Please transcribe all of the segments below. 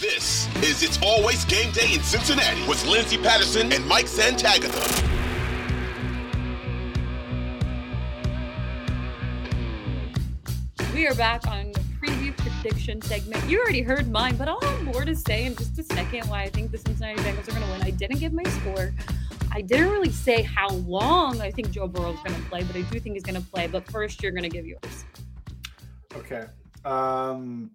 This is It's Always Game Day in Cincinnati with Lindsay Patterson and Mike Santagata. We are back on the preview prediction segment. You already heard mine, but I'll have more to say in just a second why I think the Cincinnati Bengals are going to win. I didn't give my score. I didn't really say how long I think Joe Burrow is going to play, but I do think he's going to play. But first, you're going to give yours. Okay. Um,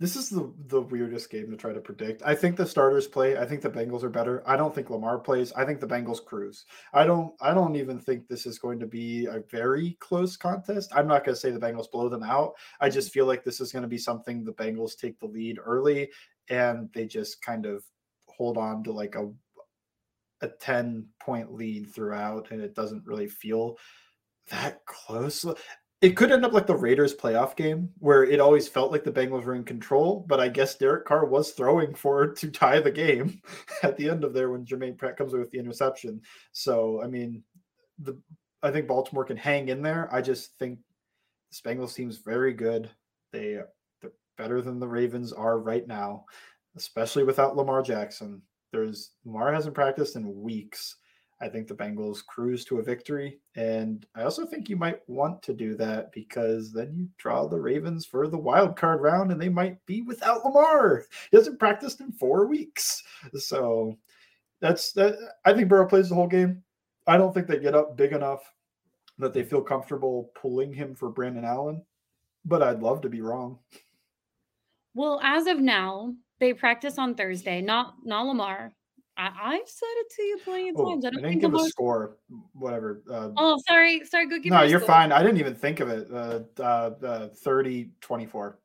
this is the the weirdest game to try to predict. I think the starters play. I think the Bengals are better. I don't think Lamar plays. I think the Bengals cruise. I don't I don't even think this is going to be a very close contest. I'm not going to say the Bengals blow them out. I just feel like this is going to be something the Bengals take the lead early and they just kind of hold on to like a a 10 point lead throughout and it doesn't really feel that close it could end up like the Raiders playoff game where it always felt like the Bengals were in control, but I guess Derek Carr was throwing for to tie the game at the end of there when Jermaine Pratt comes with the interception. So I mean, the I think Baltimore can hang in there. I just think this Bengals team's very good. They they're better than the Ravens are right now, especially without Lamar Jackson. There's Lamar hasn't practiced in weeks. I think the Bengals cruise to a victory. And I also think you might want to do that because then you draw the Ravens for the wild card round and they might be without Lamar. He hasn't practiced in four weeks. So that's that. I think Burrow plays the whole game. I don't think they get up big enough that they feel comfortable pulling him for Brandon Allen, but I'd love to be wrong. Well, as of now, they practice on Thursday, not not Lamar. I, have said it to you plenty of Oh, times. I I don't didn't think give a Lamar's. score. Whatever. Uh, Oh, sorry, sorry. Go give no, you're score. fine. I didn't even think of it. Uh, uh, uh, 30 24.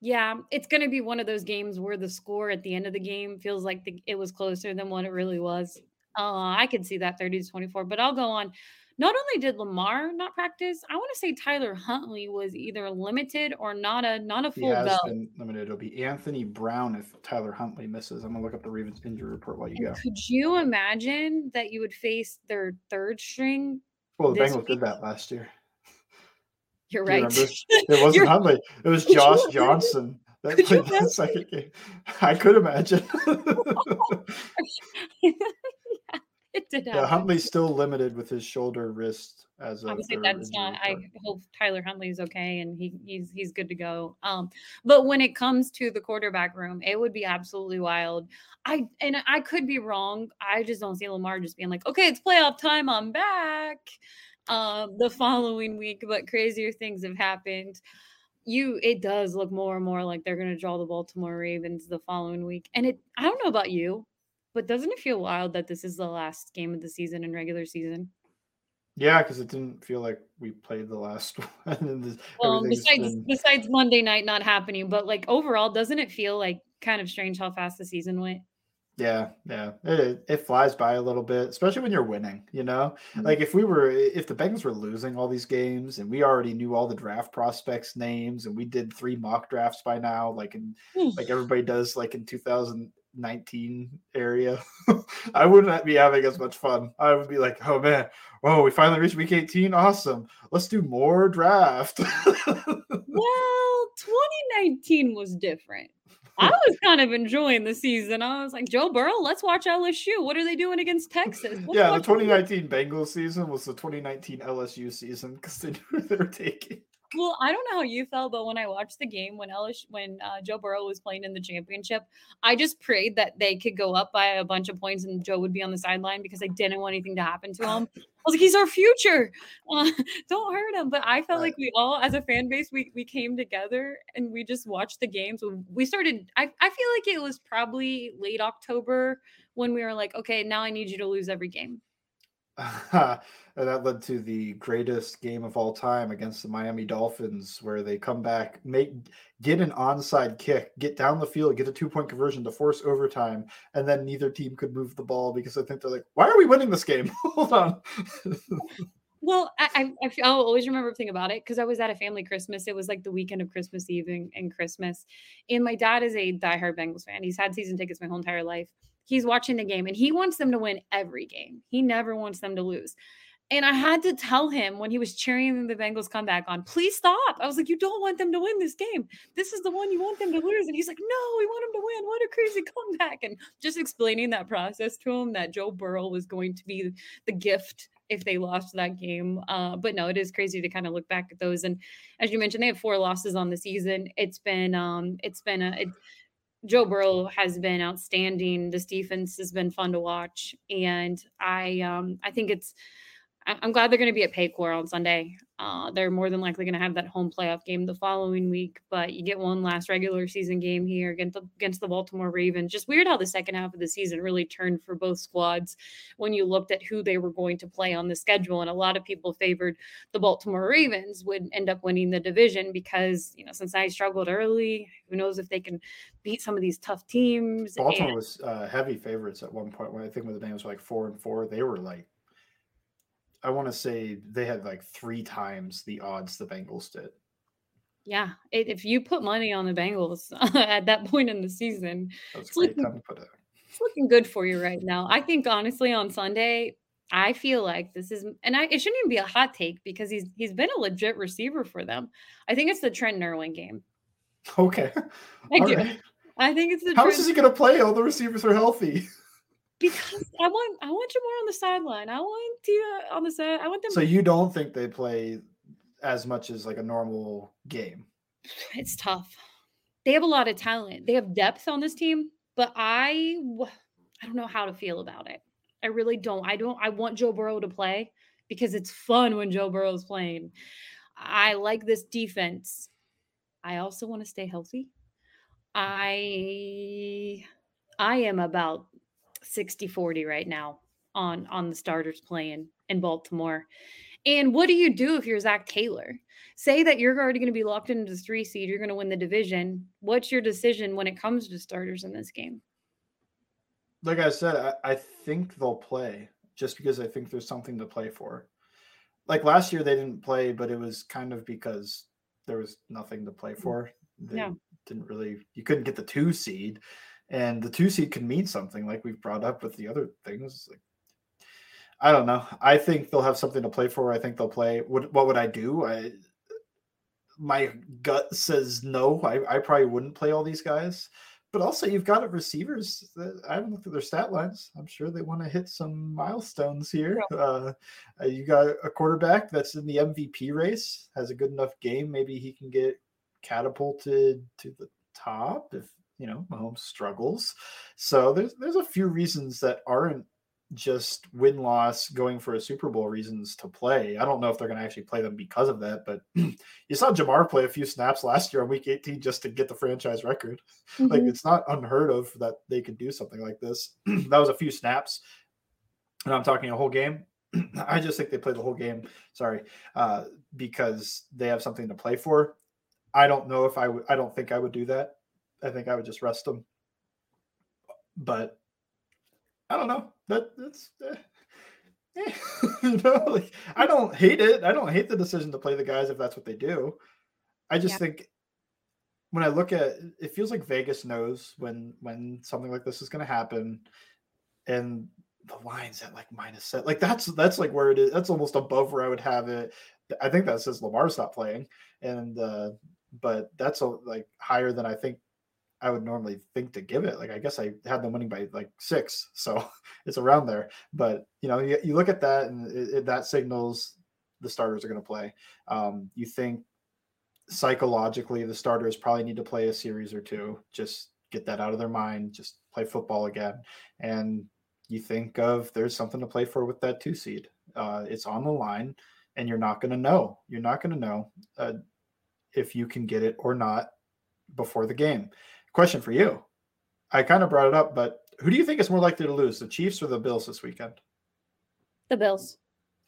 Yeah, it's going to be one of those games where the score at the end of the game feels like the, it was closer than what it really was. Uh, I could see that 30 to 24, but I'll go on. Not only did Lamar not practice, I want to say Tyler Huntley was either limited or not a not a He full has go. been limited. It'll be Anthony Brown if Tyler Huntley misses. I'm gonna look up the Ravens injury report while you And go. could you imagine that you would face their third string? Well, the Bengals week? did that last year. You're right. It wasn't You're- Huntley. It was Josh? Johnson that Could played that second game. I could imagine. Yeah. Huntley's still limited with his shoulder wrist as a obviously third that's not i hope tyler huntley's okay and he he's he's good to go. Um but when it comes to the quarterback room it would be absolutely wild. I and i could be wrong i just don't see lamar just being like okay it's playoff time i'm back um the following week but crazier things have happened. You it does look more and more like they're going to draw the baltimore ravens the following week and it i don't know about you but doesn't it feel wild that this is the last game of the season in regular season Yeah, because it didn't feel like we played the last one. and this- Well, besides been- besides Monday night not happening, but like overall, doesn't it feel like kind of strange how fast the season went? Yeah, yeah. It, it flies by a little bit, especially when you're winning, you know? Mhm. Like if we were if the Bengals were losing all these games and we already knew all the draft prospects names and we did three mock drafts by now, like in Hmm. like everybody does like in 2019 area, I wouldn't be having as much fun. I would be like, oh man, whoa, we finally reached week 18. Awesome. Let's do more draft. Well, 2019 was different. I was kind of enjoying the season. I was like, Joe Burrow, let's watch LSU. What are they doing against Texas? Let's yeah, the watch them." 2019 Bengals season was the 2019 LSU season because they knew they were taking. Well, I don't know how you felt, but when I watched the game when LSU, when uh, Joe Burrow was playing in the championship, I just prayed that they could go up by a bunch of points and Joe would be on the sideline because I didn't want anything to happen to him. I was like, he's our future. Uh, don't hurt him. But I felt Right. like we all, as a fan base, we we came together and we just watched the games. We started. I I feel like it was probably late October when we were like, okay, now I need you to lose every game. and that led to the greatest game of all time against the Miami Dolphins, where they come back, make get an onside kick, get down the field, get a two point conversion to force overtime, and then neither team could move the ball because I think they're like, "Why are we winning this game?" Hold on. Well, I'll always remember a thing about it because I was at a family Christmas. It was like the weekend of Christmas Eve and, and Christmas. And my dad is a diehard Bengals fan. He's had season tickets my whole entire life. He's watching the game and he wants them to win every game. He never wants them to lose. And I had to tell him when he was cheering the Bengals comeback on, please stop. I was like, you don't want them to win this game. This is the one you want them to lose. And he's like, no, we want them to win. What a crazy comeback. And just explaining that process to him that Joe Burrow was going to be the gift if they lost that game. Uh, but no, it is crazy to kind of look back at those. And as you mentioned, they have four losses on the season. It's been um, it's been a Joe Burrow has been outstanding. This defense has been fun to watch, and I um, I think it's I'm glad they're going to be at Paycor on Sunday. Uh, they're more than likely going to have that home playoff game the following week, but you get one last regular season game here against the, against the Baltimore Ravens. Just weird how the second half of the season really turned for both squads when you looked at who they were going to play on the schedule. And a lot of people favored the Baltimore Ravens would end up winning the division because, you know, Cincinnati struggled early. Who knows if they can beat some of these tough teams? Baltimore and, was uh, heavy favorites at one point when I think when the names were like four and four, they were like I want to say they had like three times the odds the Bengals did. Yeah, it, if you put money on the Bengals at that point in the season, it's looking, it's looking good for you right now. I think honestly on Sunday, I feel like this is, and I, it shouldn't even be a hot take because he's he's been a legit receiver for them. I think it's the Trent Irwin game. Okay, I do. Right. I think it's the. How Trent- is he going to play? All the receivers are healthy because I want I want Ja'Marr on the sideline. I want Tee on the side. I want them. So you don't think they play as much as like a normal game? It's tough. They have a lot of talent. They have depth on this team, but I I don't know how to feel about it. I really don't. I don't. I want Joe Burrow to play because it's fun when Joe Burrow is playing. I like this defense. I also want to stay healthy. I I am about 60 40 right now on on the starters playing in Baltimore. And what do you do if you're Zac Taylor? Say that you're already going to be locked into the three seed, you're going to win the division. What's your decision when it comes to starters in this game? Like I said, I, I think they'll play just because I think there's something to play for. Like last year, they didn't play, but it was kind of because there was nothing to play mm, for. They yeah. didn't really, you couldn't get the two seed and the two seed can mean something, like we've brought up with the other things. Like, I don't know. I think they'll have something to play for. I think they'll play. What What would I do? I my gut says no. I, I probably wouldn't play all these guys. But also, you've got receivers. That, I haven't looked at their stat lines. I'm sure they want to hit some milestones here. Uh, you got a quarterback that's in the MVP race, has a good enough game. Maybe he can get catapulted to the top if you know Mahomes struggles. So there's there's a few reasons that aren't just win loss going for a Super Bowl reasons to play. I don't know if they're going to actually play them because of that, but you saw Ja'Marr play a few snaps last year on week 18 just to get the franchise record. Mm-hmm. Like it's not unheard of that they could do something like this. that was a few snaps. And I'm talking a whole game. I just think they play the whole game. Sorry, uh, because they have something to play for. I don't know if I would. I don't think I would do that. I think I would just rest him. But I don't know. That that's eh, eh. you know, like I don't hate it. I don't hate the decision to play the guys if that's what they do. I just yeah. think when I look at it feels like Vegas knows when when something like this is going to happen and the lines at like minus set like that's that's like where it is that's almost above where I would have it. I think that says Lamar's not playing and uh but that's a, like higher than I think I would normally think to give it. Like I guess I had them winning by like six, so it's around there. But you know, you, you look at that, and it, it, that signals the starters are going to play. Um, you think psychologically the starters probably need to play a series or two, just get that out of their mind, just play football again, and you think of there's something to play for with that two seed. Uh, it's on the line, and you're not going to know. You're not going to know uh, if you can get it or not before the game. Question for you. I kind of brought it up, but who do you think is more likely to lose, the Chiefs or the Bills this weekend? The Bills.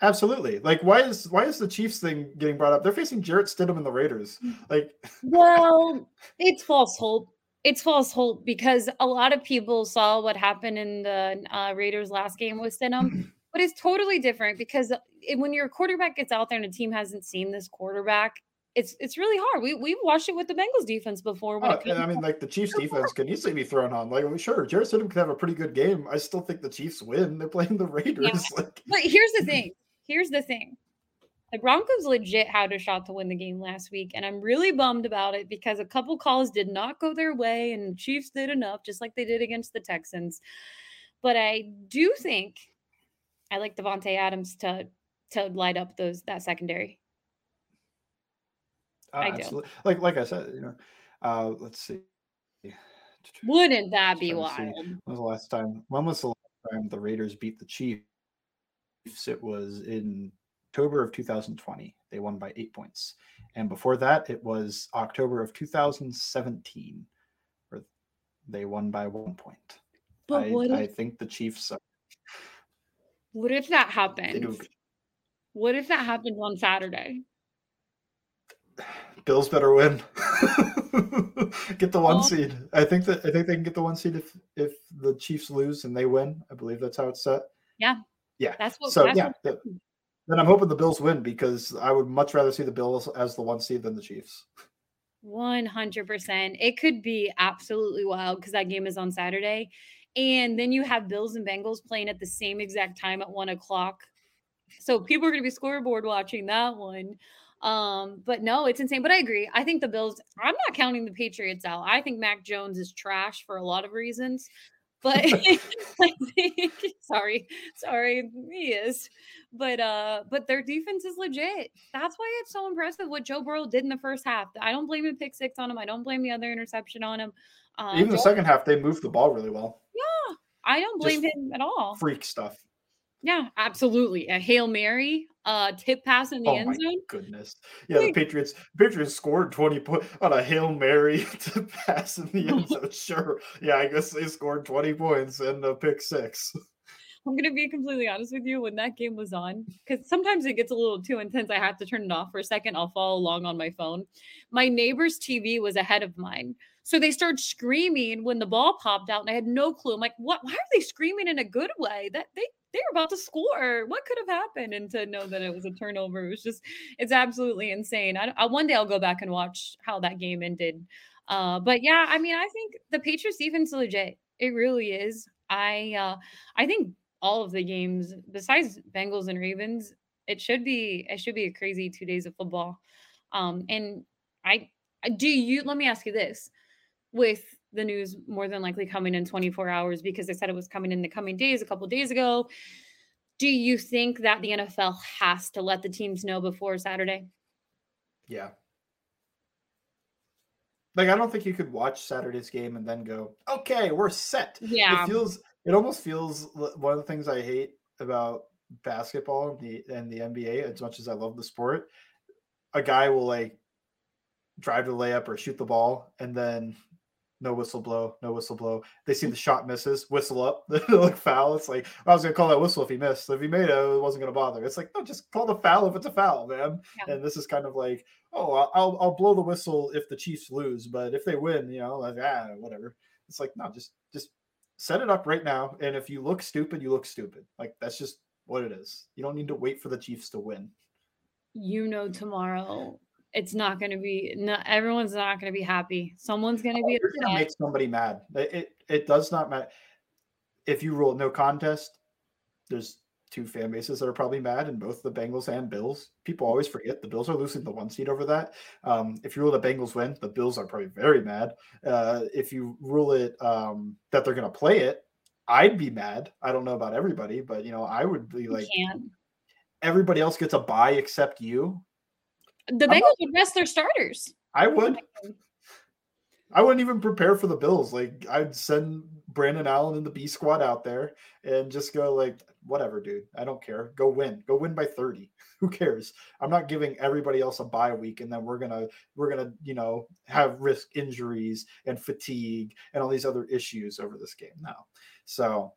Absolutely. Like, why is why is the Chiefs thing getting brought up? They're facing Jarrett Stidham and the Raiders. Like, well, it's false hope. It's false hope because a lot of people saw what happened in the uh, Raiders' last game with Stidham, but it's totally different because it, when your quarterback gets out there and a team hasn't seen this quarterback, it's it's really hard. We we watched it with the Bengals defense before. Uh, and I mean, like the Chiefs defense can easily be thrown on. Like, sure, Jarrett Stidham could have a pretty good game. I still think the Chiefs win. They're playing the Raiders. Yeah. Like, but here's the thing: here's the thing. The Broncos legit had a shot to win the game last week, and I'm really bummed about it because a couple calls did not go their way, and the Chiefs did enough, just like they did against the Texans. But I do think I like Davante Adams to to light up those that secondary. Uh, I do. absolutely. Like like I said, you know, uh, let's see. Wouldn't that be wild? When was the last time? When was the last time the Raiders beat the Chiefs? It was in October of 2020. They won by eight points, and before that, it was October of 2017, where they won by one point. But I, what if, I think the Chiefs. uh, what if that happened? What if that happened on Saturday? Bills better win. get the one Well- seed. I think that I think they can get the one seed if if the Chiefs lose and they win. I believe that's how it's set. Yeah. Yeah. That's what. So that's yeah, what- then I'm hoping the Bills win because I would much rather see the Bills as the one seed than the Chiefs. One hundred percent. It could be absolutely wild because that game is on Saturday, and then you have Bills and Bengals playing at the same exact time at one o'clock. So people are going to be scoreboard watching that one. Um, but no, it's insane. But I agree. I think the Bills. I'm not counting the Patriots out. I think Mac Jones is trash for a lot of reasons. But I think, sorry, sorry, he is. But uh, but their defense is legit. That's why it's so impressive what Joe Burrow did in the first half. I don't blame the pick six on him. I don't blame the other interception on him. Uh, Even the Joe- second half, they moved the ball really well. Yeah, I don't blame just him at all. Freak stuff. Yeah, absolutely. A hail mary, uh, tip pass in the Oh end my zone. goodness. Yeah, the Like- Patriots Patriots scored 20 points on a Hail Mary to pass in the end zone. Sure. Yeah, I guess they scored 20 points and a pick six. I'm gonna be completely honest with you. When that game was on, because sometimes it gets a little too intense, I have to turn it off for a second. I'll follow along on my phone. My neighbor's TV was ahead of mine, so they started screaming when the ball popped out, and I had no clue. I'm like, "What? Why are they screaming in a good way? That they they were about to score. What could have happened?" And to know that it was a turnover, it was just it's absolutely insane. I, I one day I'll go back and watch how that game ended. Uh, but yeah, I mean, I think the Patriots defense is legit. It really is. I uh, I think all of the games besides Bengals and Ravens, it should be it should be a crazy two days of football. Um, and I I- do you let me ask you this with the news more than likely coming in 24 hours because they said it was coming in the coming days a couple days ago. Do you think that the NFL has to let the teams know before Saturday? Yeah. Like I don't think you could watch Saturday's game and then go, okay, we're set. Yeah. It feels it almost feels one of the things I hate about basketball and the and the NBA, as much as I love the sport, a guy will like drive the layup or shoot the ball and then no whistle blow, no whistle blow. They see the shot misses, whistle up, look foul. It's like I was gonna call that whistle if he missed. If he made it, it wasn't gonna bother. It's like no, just call the foul if it's a foul, man. Yeah. And this is kind of like, oh, I'll- I'll I'll blow the whistle if the Chiefs lose, but if they win, you know, like ah, whatever. It's like no, just just set it up right now. And if you look stupid, you look stupid. Like that's just what it is. You don't need to wait for the Chiefs to win. You know tomorrow it's not going to be no, everyone's not going to be happy. Someone's going to be You're gonna make somebody mad. It, it it does not matter. If you rule no contest, there's two fan bases that are probably mad, and both the Bengals and Bills. People always forget the Bills are losing the one seed over that. Um, if you rule the Bengals win, the Bills are probably very mad. Uh, if you rule it um, that they're going to play it, I'd be mad. I don't know about everybody, but you know, I would be like, everybody else gets a bye except you. The Bengals would rest their starters. I would. I wouldn't even prepare for the Bills. Like I'd send Brandon Allen and the B squad out there and just go like, whatever, dude. I don't care. Go win. Go win by 30. Who cares? I'm not giving everybody else a bye week and then we're gonna we're gonna, you know, have risk injuries and fatigue and all these other issues over this game. now. So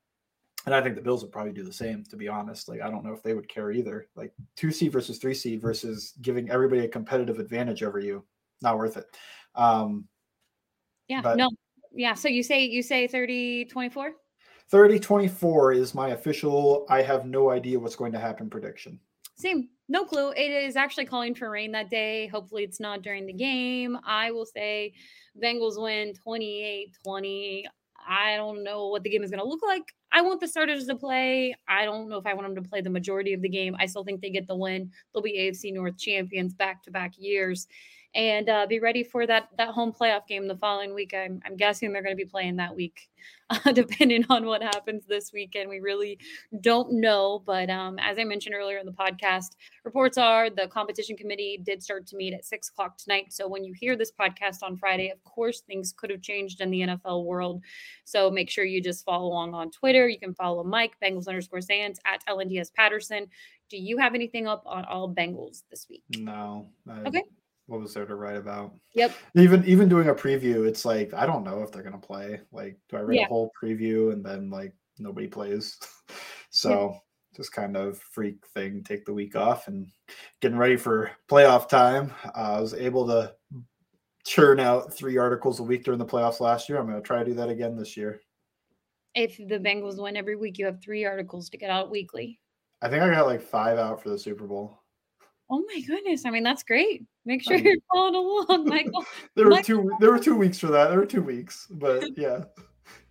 and I think the Bills would probably do the same, to be honest. Like, I don't know if they would care either. Like two seed versus three seed versus giving everybody a competitive advantage over you. Not worth it. Um, Yeah. But- no. Yeah. So you say you say 30 24? 30 24 is my official, I have no idea what's going to happen prediction. Same. No clue. It is actually calling for rain that day. Hopefully it's not during the game. I will say Bengals win 28 20. I don't know what the game is going to look like. I want the starters to play. I don't know if I want them to play the majority of the game. I still think they get the win. They'll be AFC North champions back to back years and uh, be ready for that that home playoff game the following week. I'm, I'm guessing they're going to be playing that week, uh, depending on what happens this weekend. We really don't know, but um, as I mentioned earlier in the podcast, reports are the competition committee did start to meet at six o'clock tonight. So when you hear this podcast on Friday, of course things could have changed in the NFL world. So make sure you just follow along on Twitter. You can follow Mike Bengals underscore Sans at LNDS Patterson. Do you have anything up on all Bengals this week? No. I, Okay what was there to write about? Yep. Even even doing a preview, it's like I don't know if they're gonna play. Like, do I read Yeah. a whole preview and then like nobody plays? so just kind of freak thing. Take the week off and getting ready for playoff time. Uh, I was able to churn out three articles a week during the playoffs last year. I'm gonna try to do that again this year. If the Bengals win every week, you have three articles to get out weekly. I think I got like five out for the Super Bowl. Oh my goodness. I mean, that's great. Make sure you're following along, Michael. There were two. There were two weeks for that. There were two weeks, but yeah.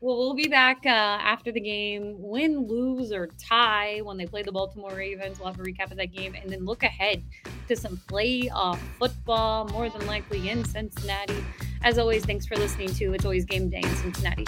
Well, we'll be back uh, after the game, win, lose, or tie when they play the Baltimore Ravens. We'll have a recap of that game and then look ahead to some playoff football, more than likely in Cincinnati. As always, thanks for listening to It's Always Game Day in Cincinnati.